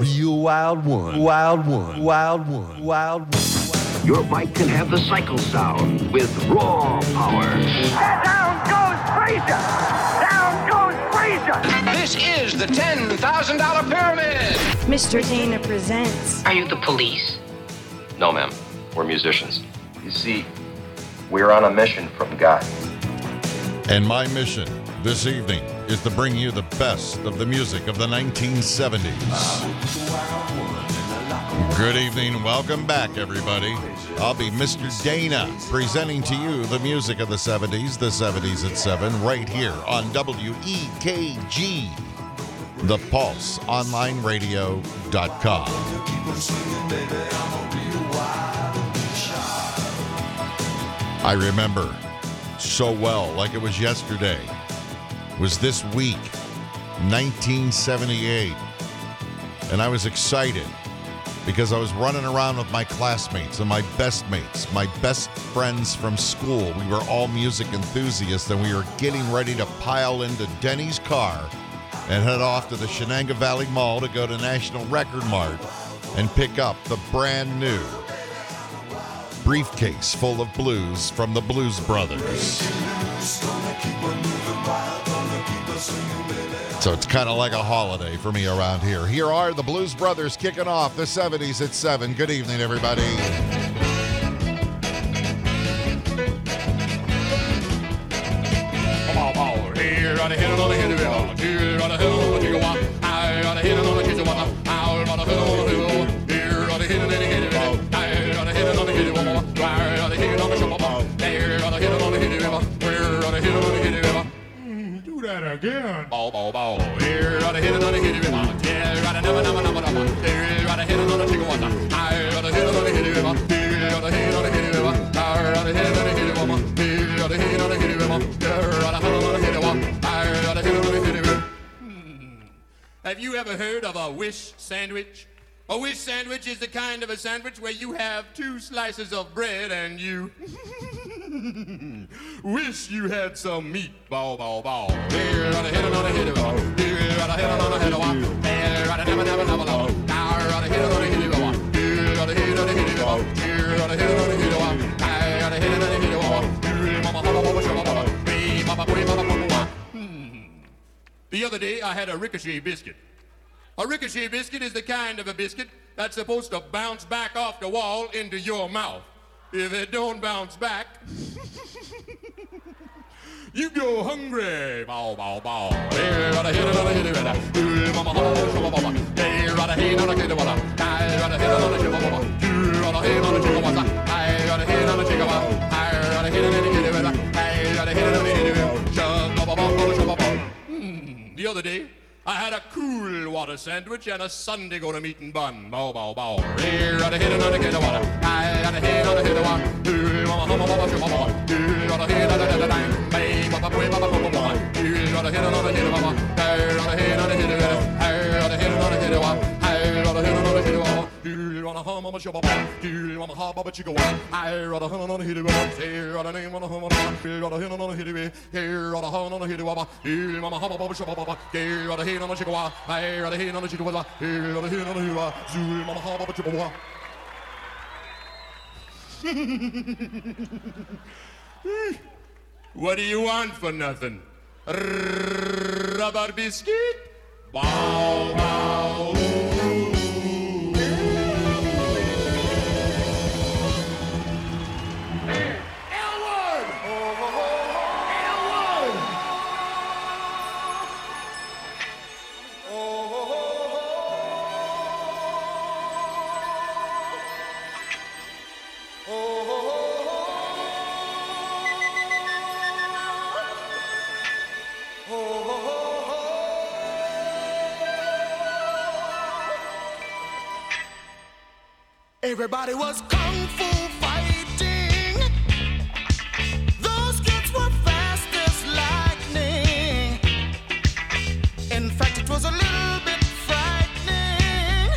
be a wild one, wild one, wild one, wild one. Your bike can have the cycle sound with raw power. Down goes Frazier! Down goes Frazier! This is the $10,000 pyramid. Mr. Dana presents. Are you the police? No, ma'am. We're musicians. You see, we're on a mission from God. And my mission this evening is to bring you the best of the music of the 1970s. Good evening. Welcome back, everybody. I'll be Mr. Dana presenting to you the music of the 70s, the 70s at 7, right here on WEKG, the Pulse Online. I remember so well, like it was yesterday, was this week, 1978. And I was excited because I was running around with my classmates and my best mates, my best friends from school. We were all music enthusiasts and we were getting ready to pile into Denny's car and head off to the Shenango Valley Mall to go to National Record Mart and pick up the brand new briefcase full of blues from the Blues Brothers. So it's kind of like a holiday for me around here. Here are the Blues Brothers kicking off the 70s at 7. Good evening, everybody. Again. Ball, ball, ball. Here, right hit another hit it with. Right, never, never, never, never. Here, right hit another chicken one. Right. Here, right hit another hit it with. Right right right. Right. Hmm. Have you ever heard of a wish sandwich? A wish sandwich is the kind of a sandwich where you have two slices of bread and you wish you had some meat. Ball, ball, ball. Here. Here. Here. Here. Here. Hmm. The other day, I had a ricochet biscuit. A ricochet biscuit is the kind of a biscuit that's supposed to bounce back off the wall into your mouth. If it don't bounce back, you go hungry. Bow, bow, bow. Here, right hit another hit it. Here, mama, mama, mama, mama. Here, right hit another hit it. Here, right hit another hit it. Here, right hit another hit it. Here, right hit another hit it. Here, right hit another hit it. Here, right hit another hit it. Shove, ba, ba, ba, ba, shove, ba, ba. Hmm. The other day, I had a cool water sandwich and a Sunday go to meeting bun. Bow, bow, bow. Here, right hit another hit it. I got a hit another hit it. Here, mama, mama, mama, ba, ba. Here, right hit another hit it. Hey, ba, ba, ba, ba, ba, ba, ba. Here, right hit another hit it. Here, right hit another hit it. Here, right hit another hit it. Here, right hit another hit it. Here, on a hum, mama, shove, ba, ba. Here, on a hum, mama, chicka, wa. Here, right a hum, another hit it. Here, right a name on a hum, another. Here, right a hit another hit it. Here, right a hum, another hit it. wa, ba. Here, mama, hum, mama, shove, ba, ba. Here, right a hit another chicka, wa. Here, right a hit another chicka, wa. Here, right a hit another hit, wa. Here, mama, hum, mama, chicka, wa. What do you want for nothing? Rubber biscuit? Bow, bow. Everybody was kung fu fighting. Those kids were fast as lightning. In fact, it was a little bit frightening.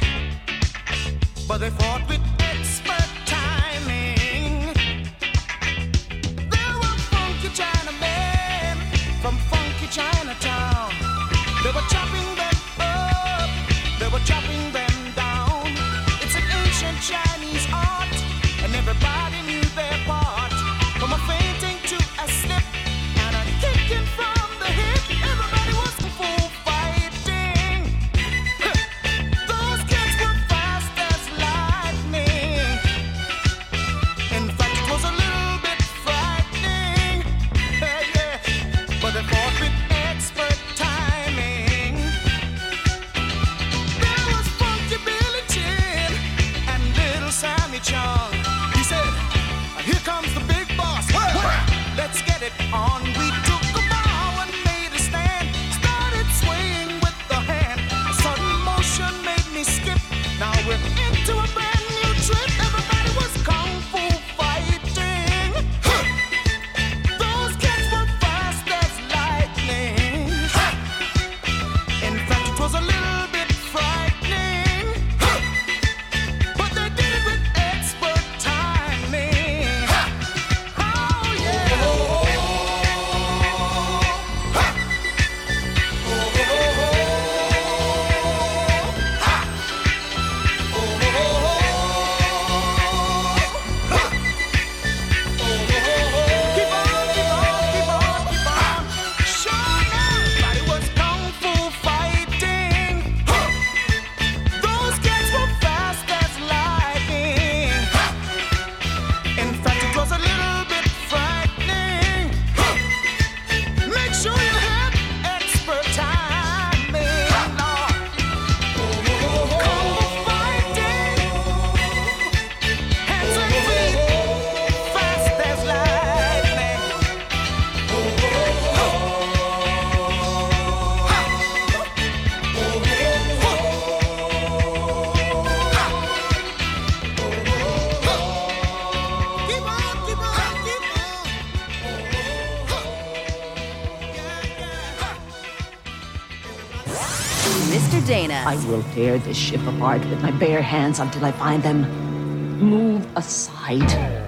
But they fought with expert timing. There were funky Chinamen from funky Chinatown. They were chopping Mr. Dana. I will tear this ship apart with my bare hands until I find them. Move aside.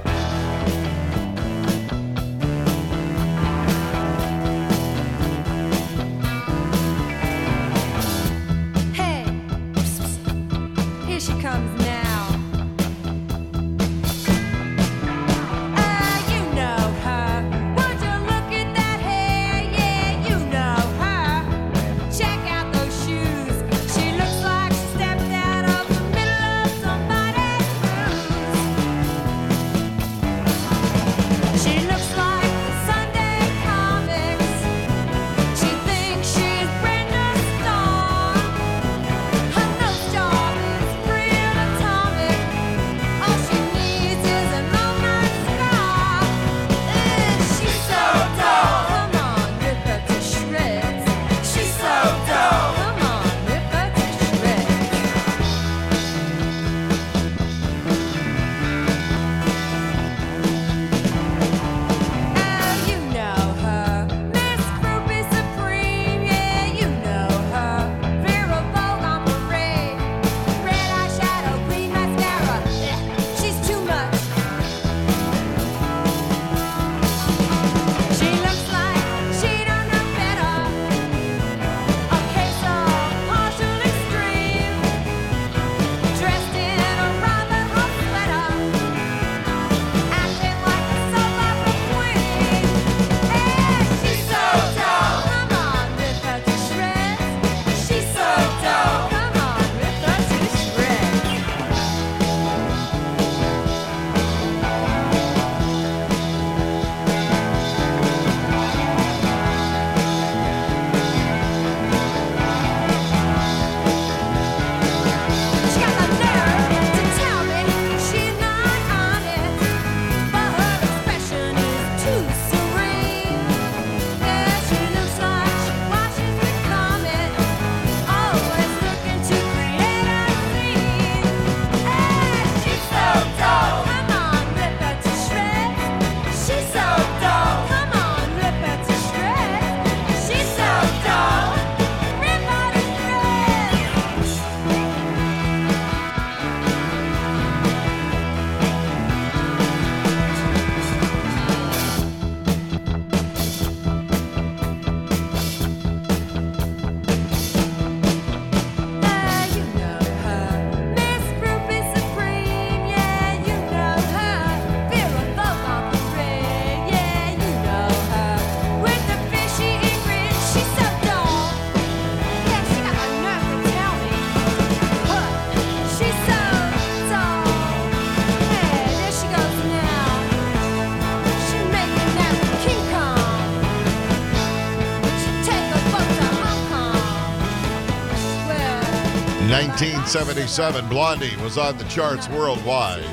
1977, Blondie was on the charts worldwide.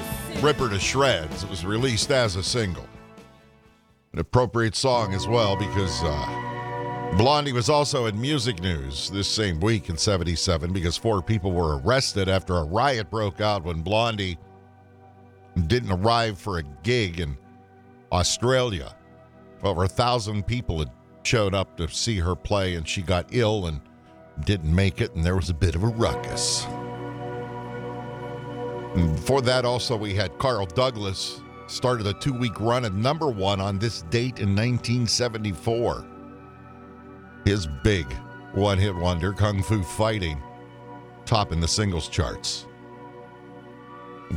Rip Her to Shreds. It was released as a single. An appropriate song as well because uh, Blondie was also in music news this same week in 77 because four people were arrested after a riot broke out when Blondie didn't arrive for a gig in Australia. Over a thousand people had showed up to see her play, and she got ill and didn't make it, and there was a bit of a ruckus. And before that, also, we had Carl Douglas started a two week run at number one on this date in 1974. His big one hit wonder, Kung Fu Fighting, topping the singles charts.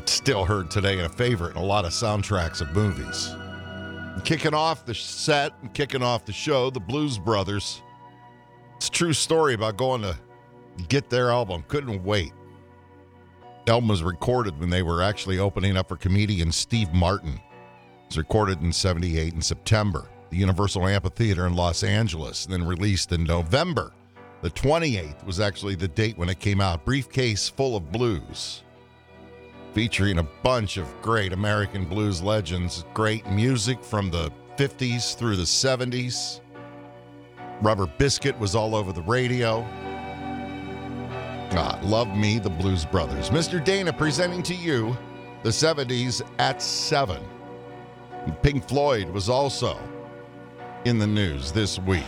Still heard today and a favorite in a lot of soundtracks of movies. Kicking off the set and kicking off the show, the Blues Brothers. It's a true story about going to get their album. Couldn't wait. The album was recorded when they were actually opening up for comedian Steve Martin. It was recorded in 78 in September, the Universal Amphitheater in Los Angeles, then released in November. The 28th was actually the date when it came out. Briefcase full of blues, featuring a bunch of great American blues legends, great music from the 50s through the 70s. Rubber Biscuit was all over the radio. God, love me, the Blues Brothers. Mr. Dana presenting to you the 70s at 7. Pink Floyd was also in the news this week.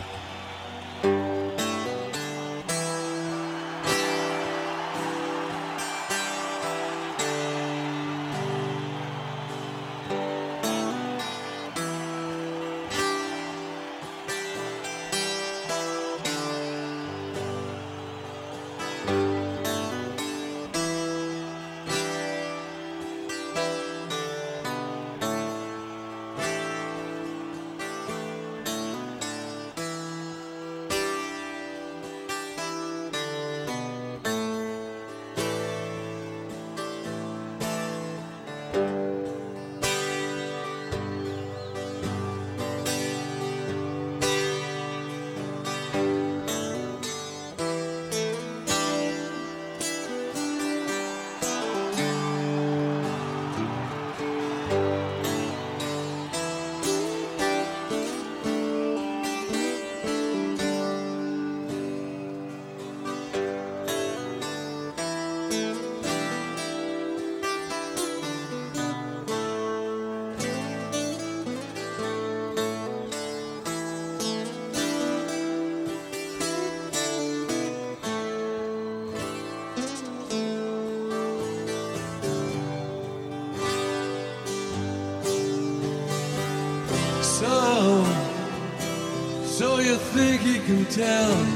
Can tell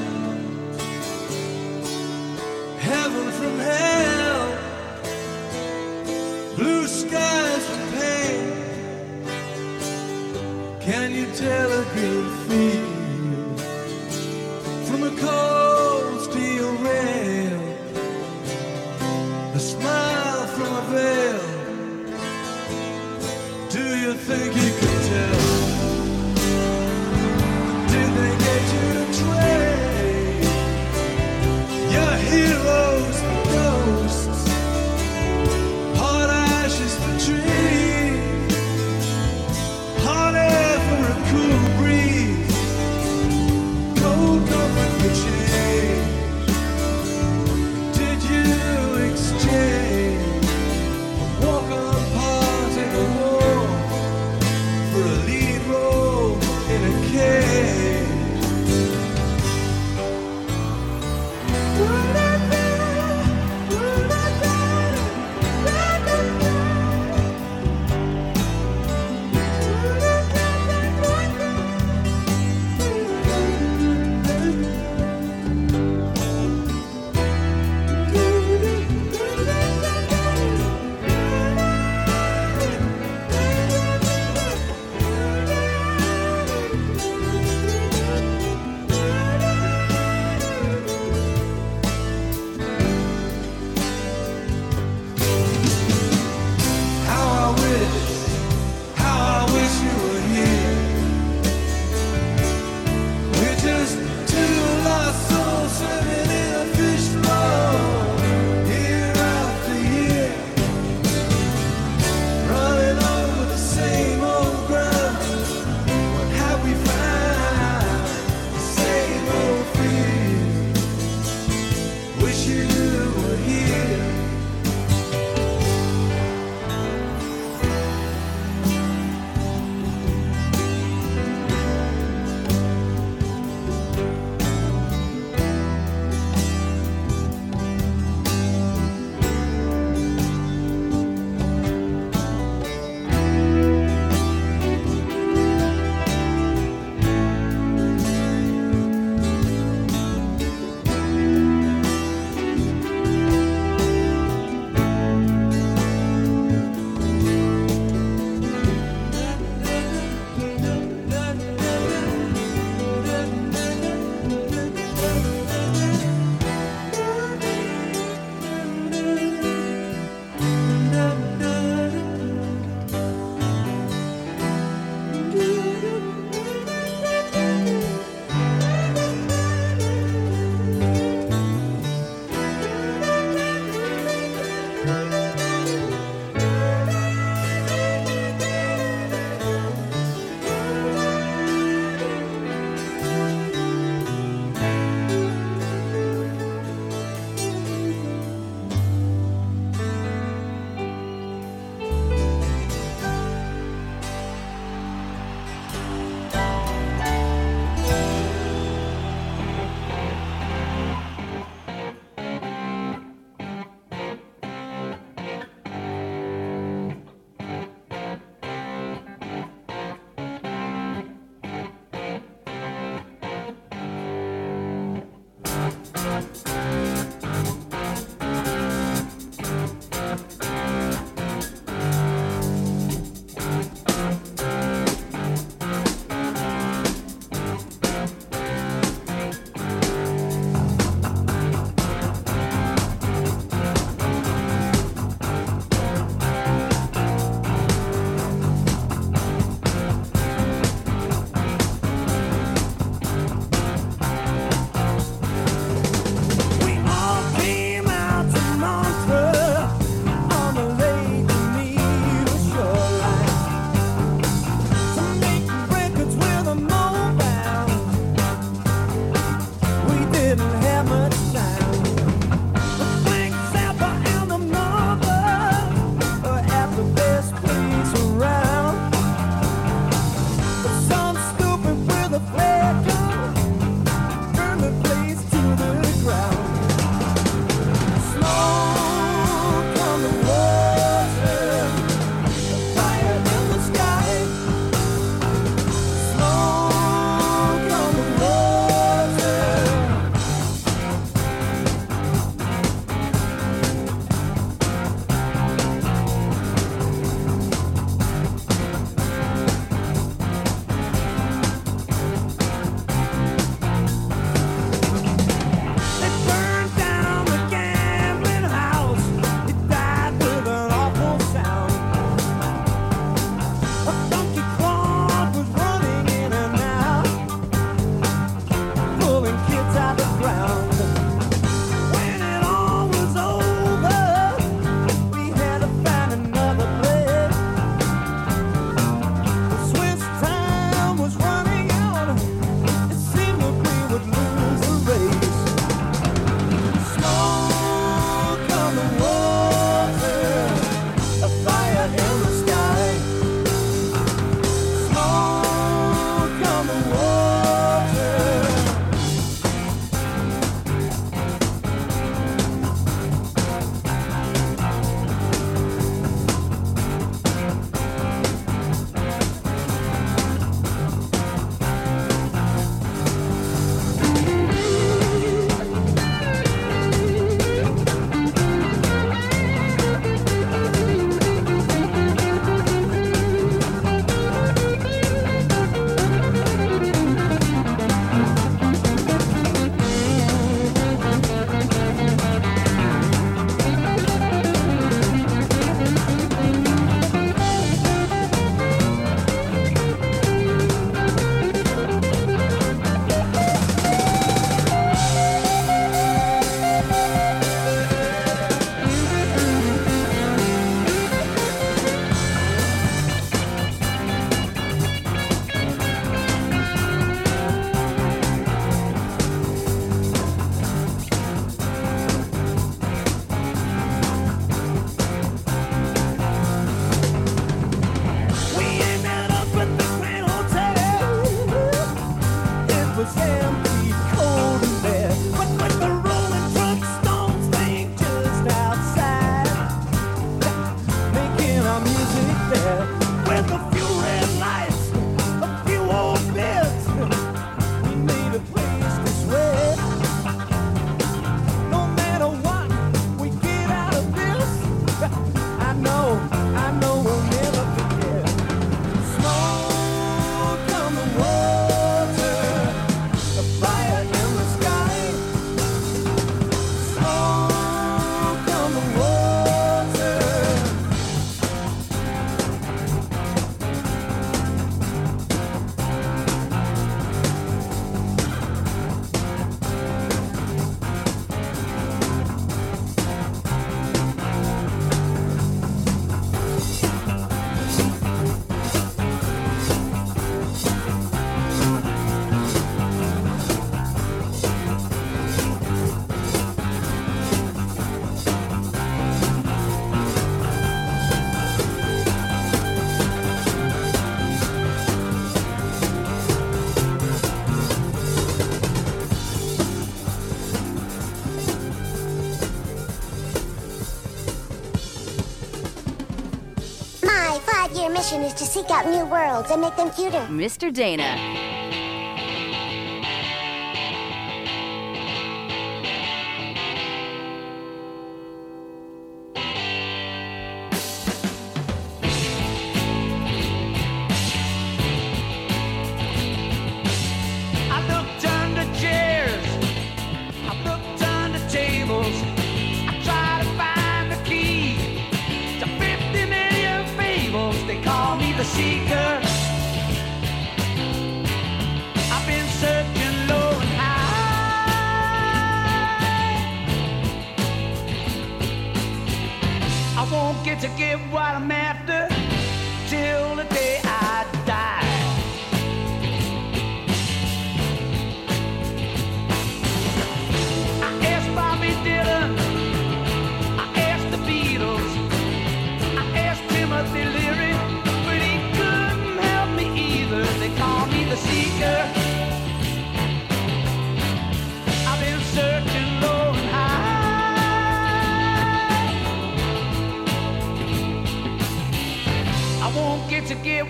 to seek out new worlds and make them cuter. Mr. Dana.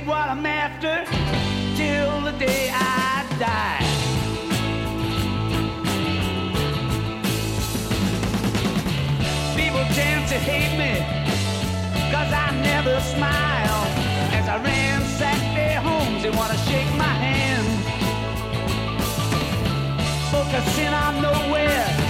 What I'm after till the day I die. People tend to hate me Cause I never smile. As I ransack their homes They wanna shake my hand. Focusing on nowhere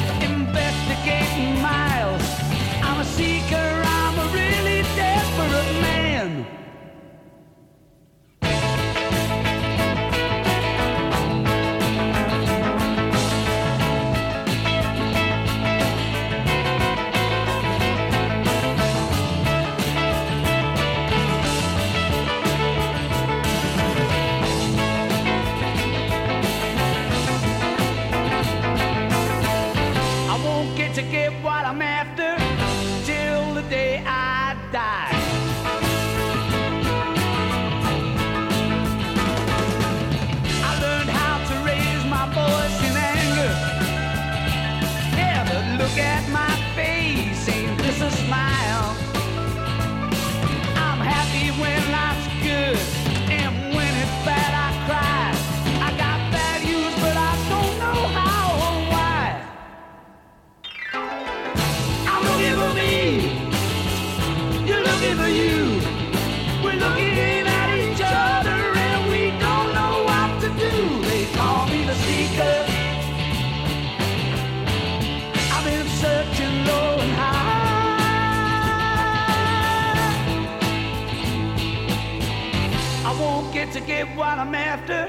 what I'm after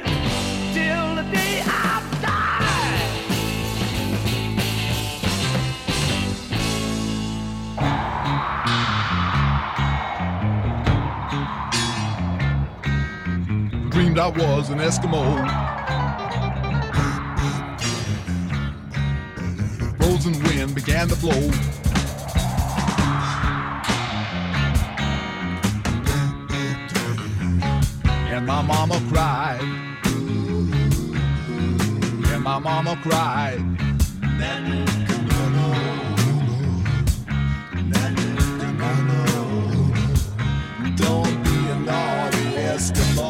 till the day I die. Dreamed I was an Eskimo. Frozen wind began to blow. Mama cried. And my mama cried. Don't be a naughty Eskimo.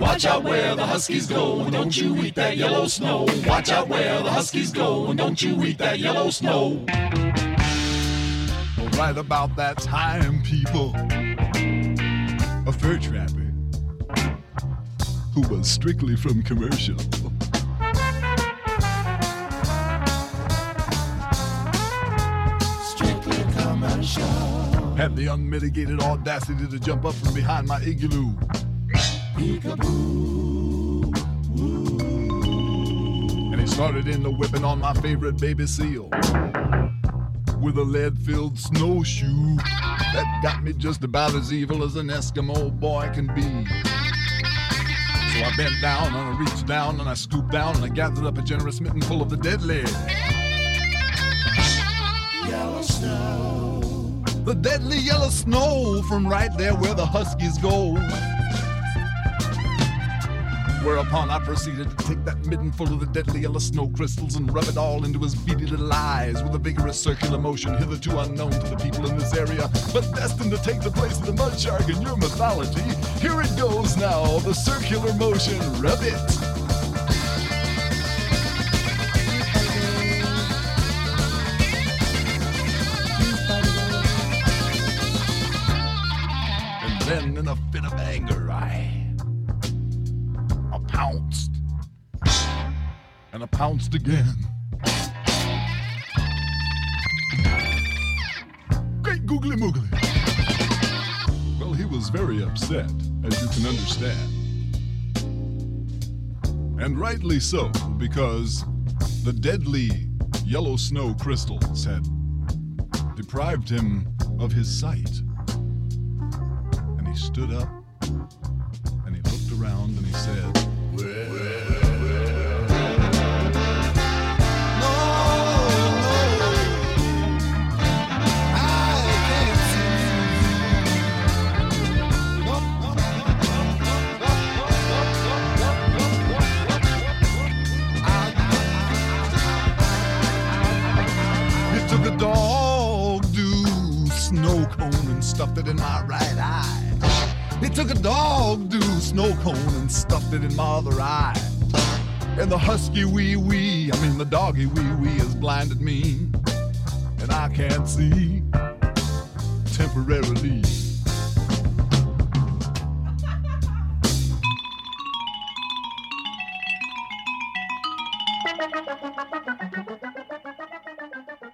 Watch out where the Huskies go, and don't you eat that yellow snow. Watch out where the Huskies go, and don't you eat that yellow snow. Right about that time, people, a fur trapper who was strictly from commercial. Strictly commercial. Had the unmitigated audacity to jump up from behind my igloo. Peekaboo. And he started in the whipping on my favorite baby seal. With a lead filled snowshoe that got me just about as evil as an Eskimo boy can be. So I bent down and I reached down and I scooped down and I gathered up a generous mitten full of the deadly. Yellow snow. The deadly yellow snow from right there where the Huskies go. Whereupon I proceeded to take that midden full of the deadly yellow snow crystals and rub it all into his beady little eyes with a vigorous circular motion hitherto unknown to the people in this area, but destined to take the place of the mud shark in your mythology. Here it goes now, the circular motion, rub it. Pounced again. Great googly moogly. Well, he was very upset, as you can understand. And rightly so, because the deadly yellow snow crystals had deprived him of his sight. And he stood up and he looked around and he said, took a dog do snow cone and stuffed it in my other eye. And the husky wee wee, I mean the doggy wee wee has blinded me. And I can't see temporarily.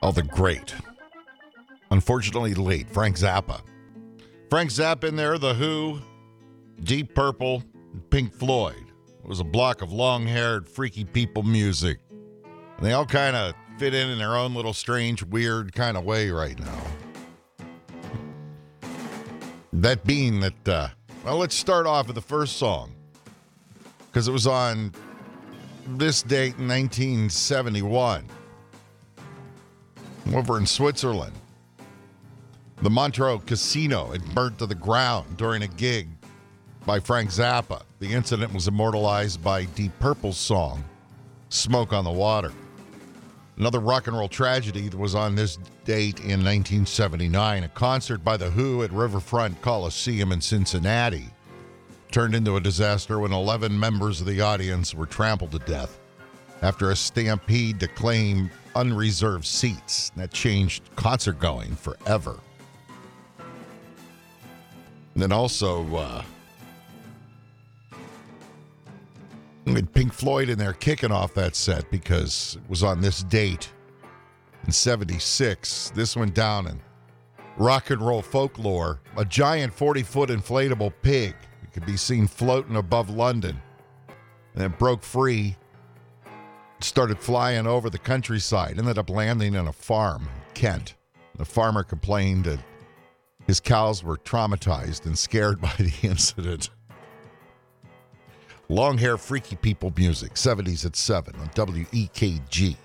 Oh, the great. Unfortunately late, Frank Zappa. Frank Zappa in there, The Who, Deep Purple, and Pink Floyd. It was a block of long haired, freaky people music. And they all kind of fit in in their own little strange, weird kind of way right now. That being that, uh, well, let's start off with the first song. Because it was on this date in 1971 over in Switzerland. The Montreux Casino had burnt to the ground during a gig by Frank Zappa. The incident was immortalized by Deep Purple's song, Smoke on the Water. Another rock and roll tragedy was on this date in 1979. A concert by The Who at Riverfront Coliseum in Cincinnati turned into a disaster when 11 members of the audience were trampled to death after a stampede to claim unreserved seats. That changed concert going forever. And then also, uh, had Pink Floyd in there kicking off that set because it was on this date in 76. This went down in rock and roll folklore. A giant 40 foot inflatable pig it could be seen floating above London. And it broke free, started flying over the countryside, ended up landing on a farm, in Kent. The farmer complained that his cows were traumatized and scared by the incident. Long hair, freaky people music, 70s at 7 on WEKG,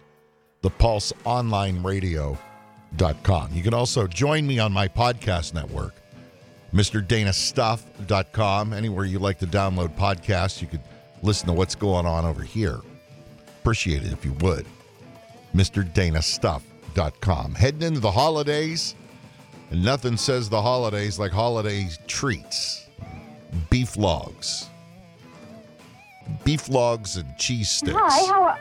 the Pulse Online Radio.com. You can also join me on my podcast network, MrDanaStuff.com. Anywhere you like to download podcasts, you could listen to what's going on over here. Appreciate it if you would. MrDanaStuff.com. Heading into the holidays, and nothing says the holidays like holiday treats. Beef logs. Beef logs and cheese sticks. Hi, how are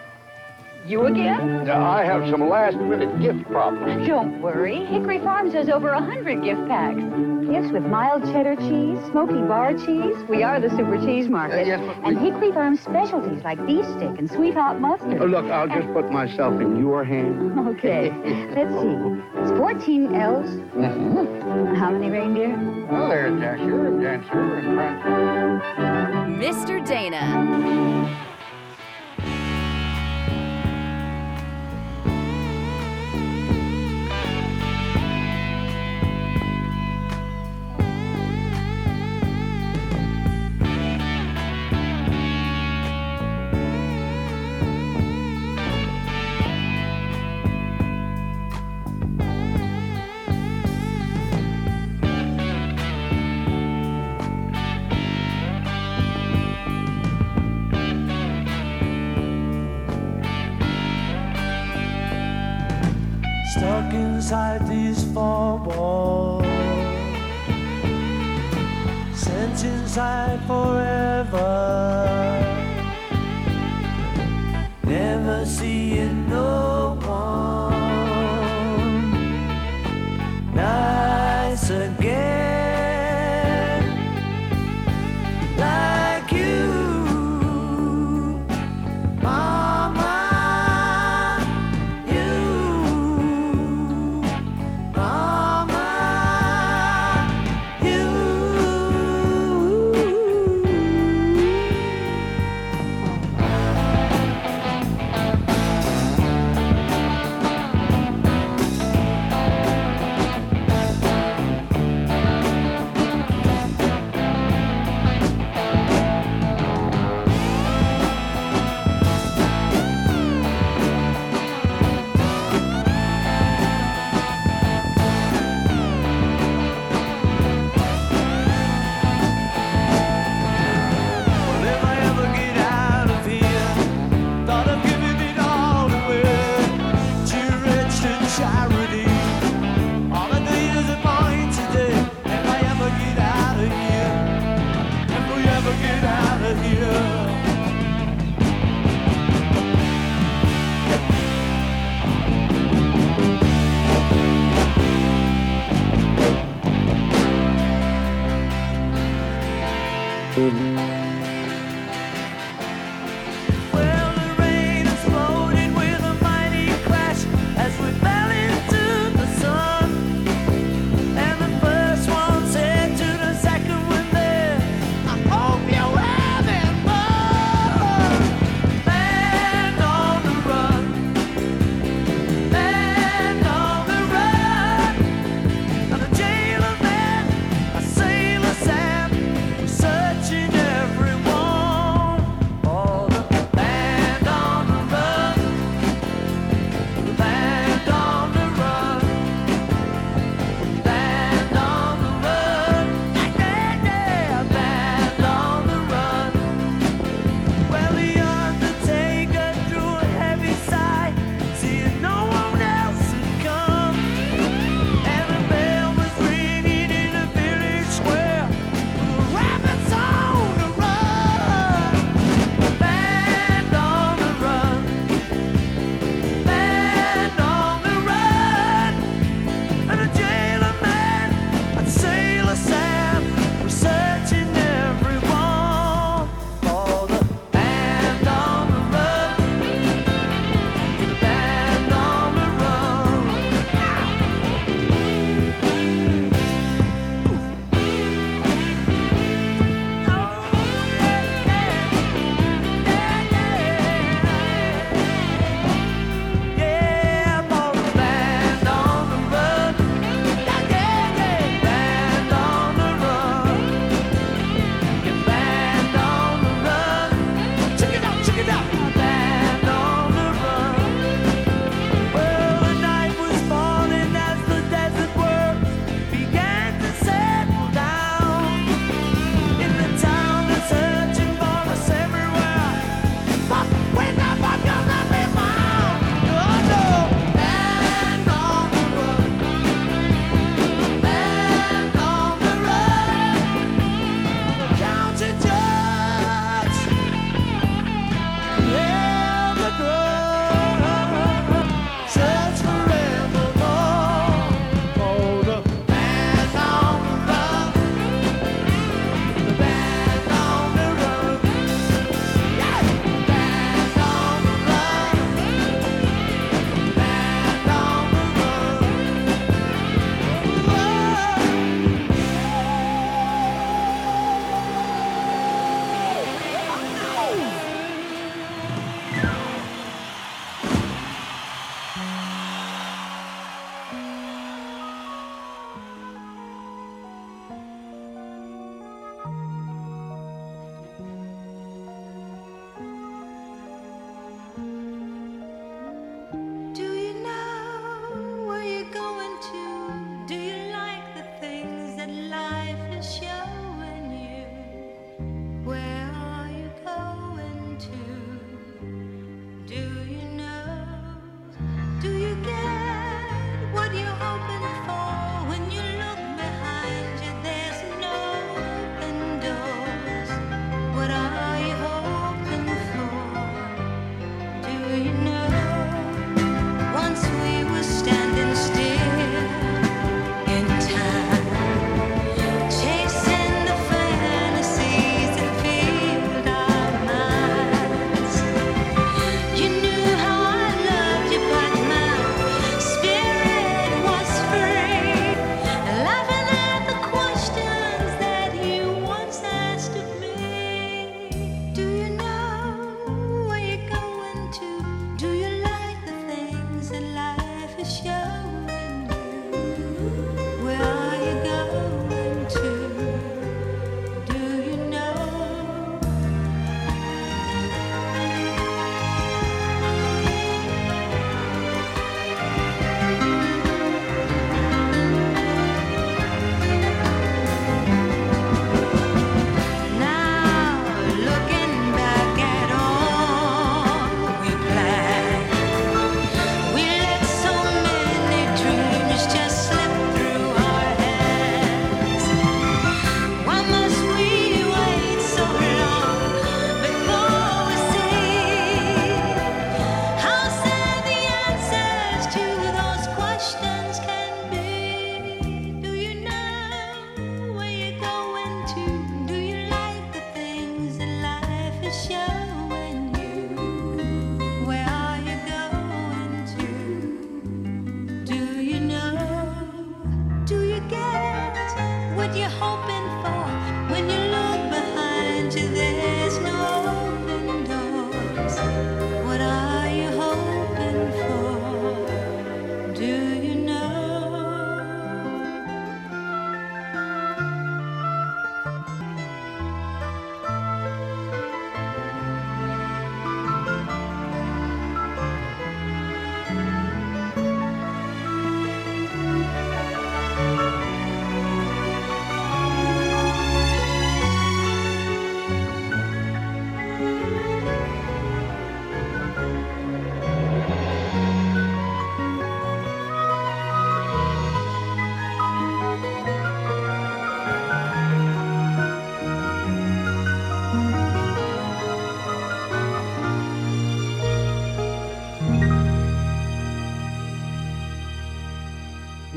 you again? I have some last minute gift problems. Don't worry. Hickory Farms has over a hundred gift packs. Gifts with mild cheddar cheese, smoky bar cheese. We are the super cheese market. Uh, yes, but and we- Hickory Farms specialties like beef stick and sweet hot mustard. Oh, look, I'll just put myself in your hands. Okay. Let's see. It's 14 L's. How many reindeer? Well, there's Dasher and Dancer and Prancer. Mr. Dana.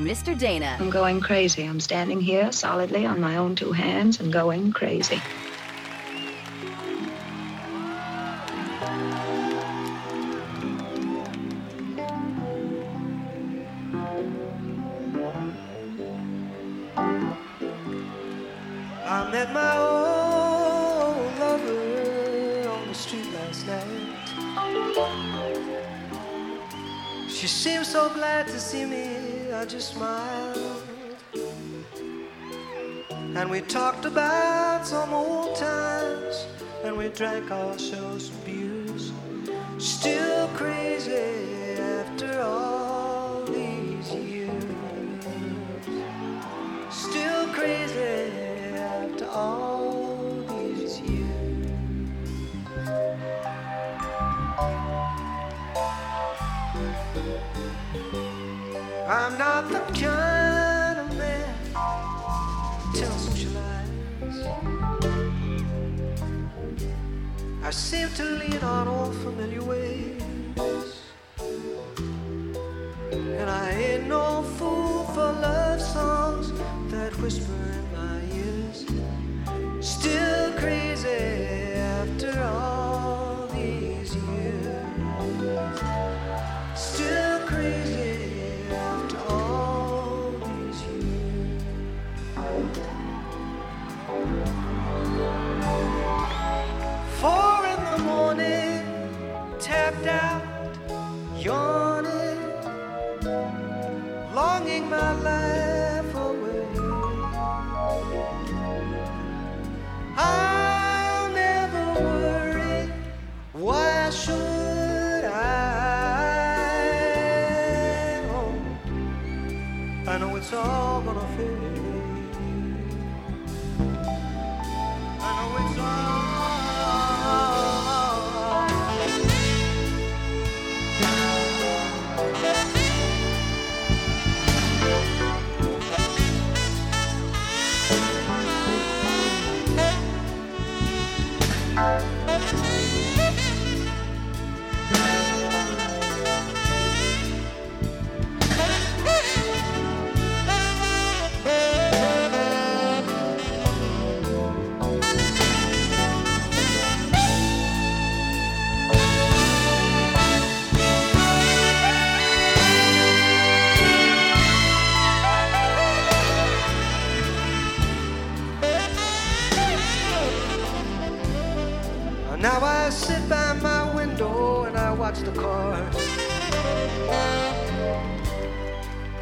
Mr. Dana. I'm going crazy. I'm standing here solidly on my own two hands and going crazy. drank all those still crazy. longing my life away. I course.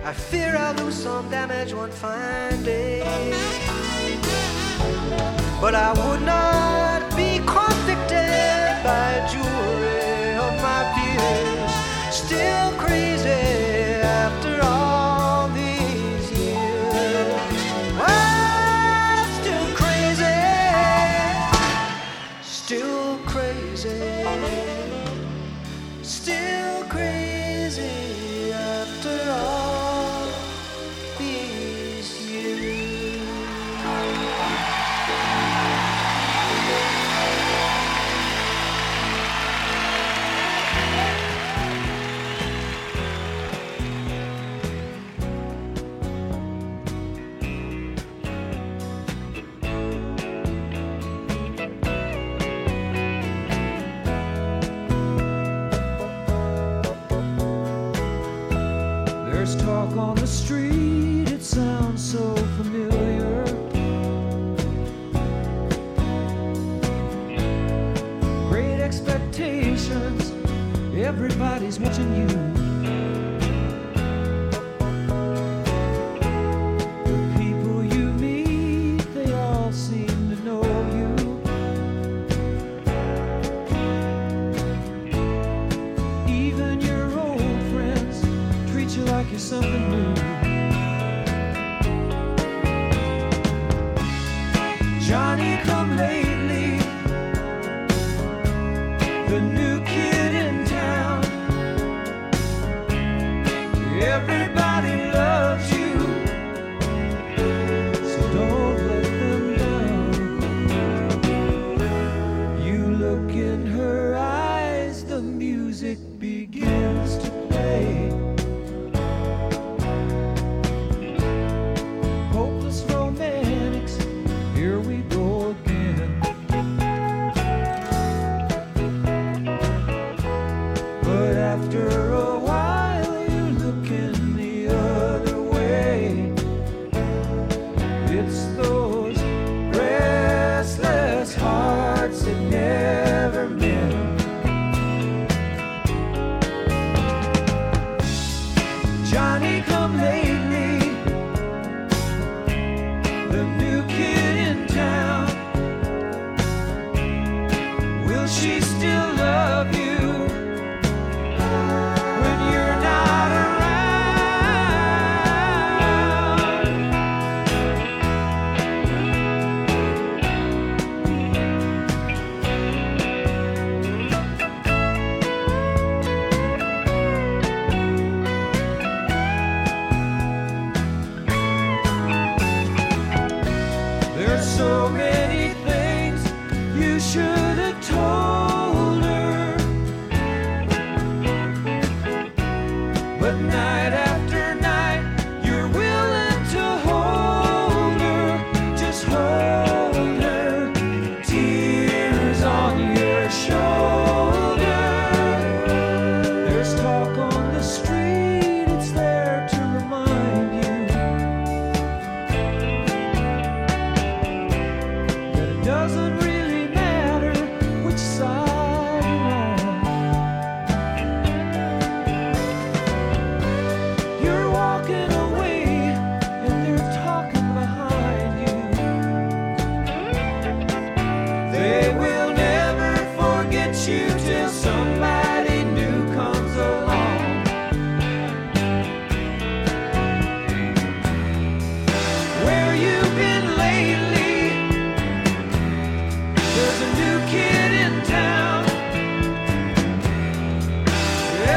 I fear I'll lose some damage one fine day, but I would not.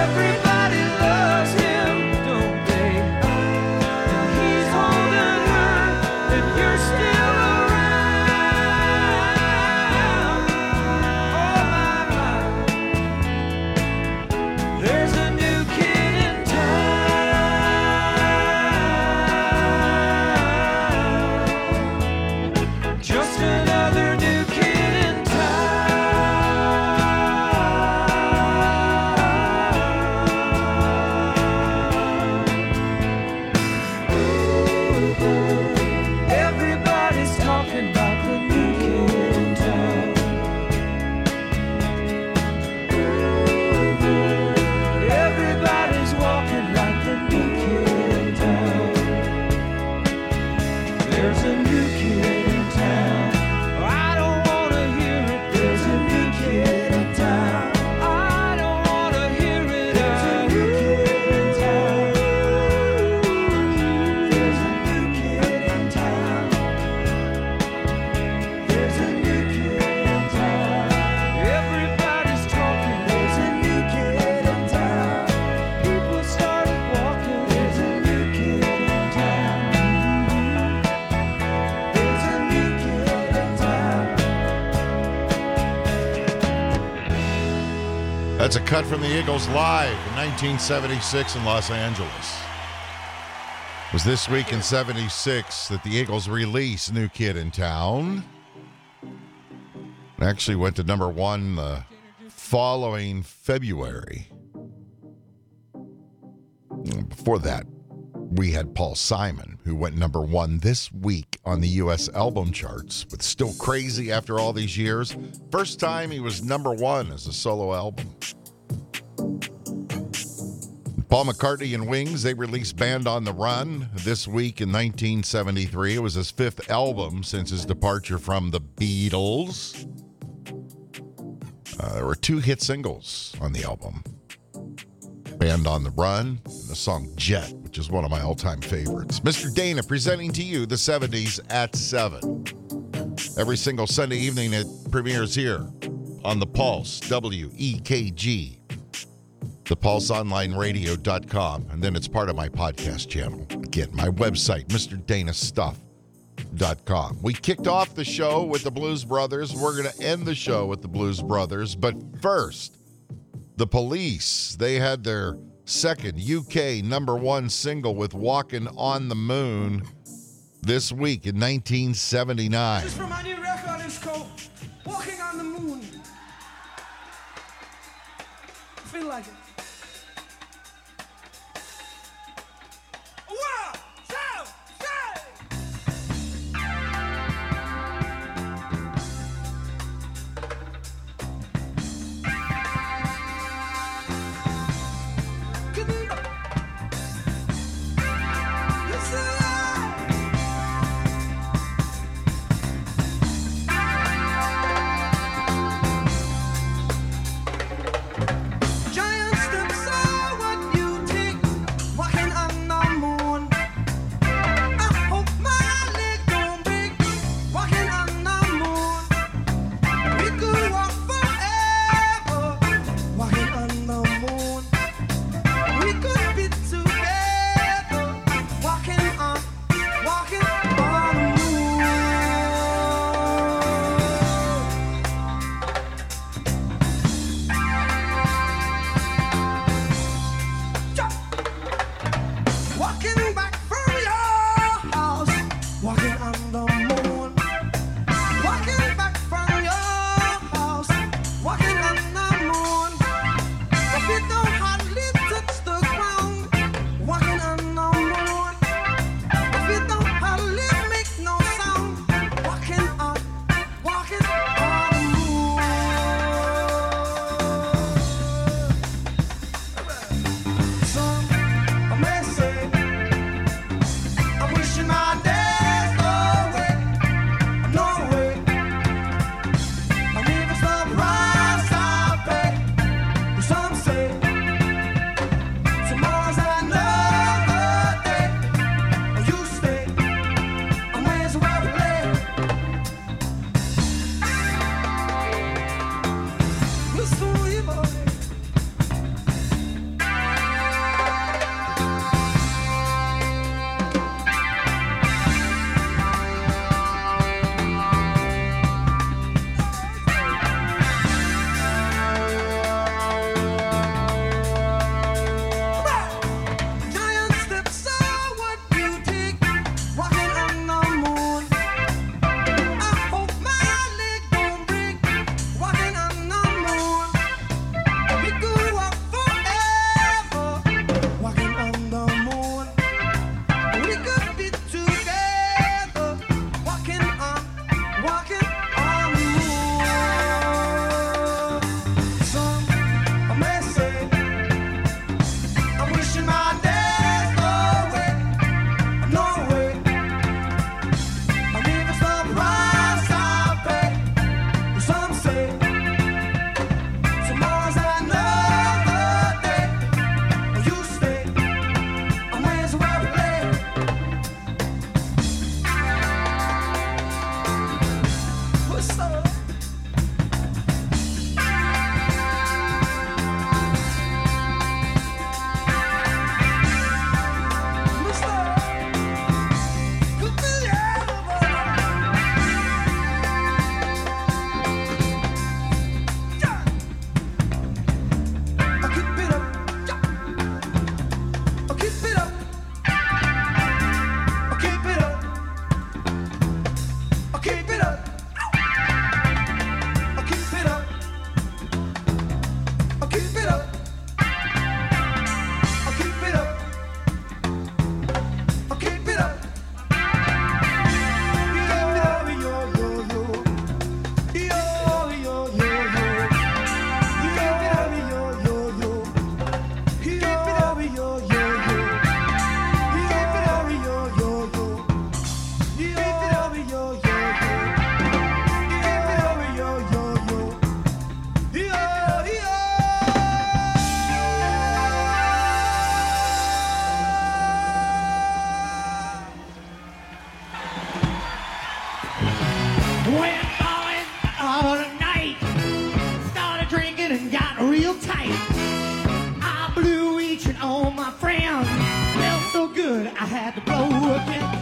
Everybody cut from the Eagles live in 1976 in Los Angeles. It was this week in 76 that the Eagles released New Kid in Town. It actually went to number one the following February. Before that, we had Paul Simon, who went number one this week on the U.S. album charts with Still Crazy after all these years. First time he was number one as a solo album. Paul McCartney and Wings, they released Band on the Run this week in 1973. It was his fifth album since his departure from the Beatles. Uh, there were two hit singles on the album Band on the Run and the song Jet, which is one of my all time favorites. Mr. Dana presenting to you the 70s at 7. Every single Sunday evening, it premieres here on The Pulse, W E K G thepulseonlineradio.com, and then it's part of my podcast channel. Again, my website, mrdanastuff.com. We kicked off the show with the Blues Brothers. We're going to end the show with the Blues Brothers, but first, the police. They had their second UK number one single with Walking on the Moon this week in 1979. This is my new record. It's called Walking on the Moon. Feel like it.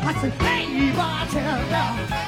I said, hey, bartender,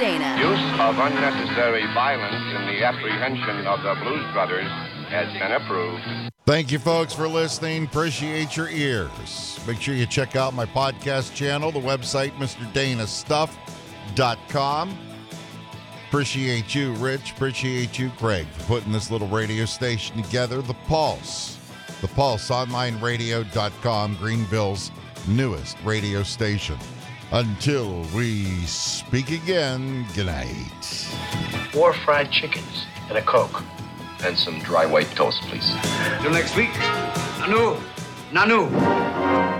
Dana. Use of unnecessary violence in the apprehension of the Blues Brothers has been approved. Thank you, folks, for listening. Appreciate your ears. Make sure you check out my podcast channel, the website, MrDanaStuff.com. Appreciate you, Rich. Appreciate you, Craig, for putting this little radio station together. The Pulse. The PulseOnlineRadio.com, Greenville's newest radio station. Until we speak again, good night. Four fried chickens and a Coke. And some dry white toast, please. Till next week. Nanu. Nanu.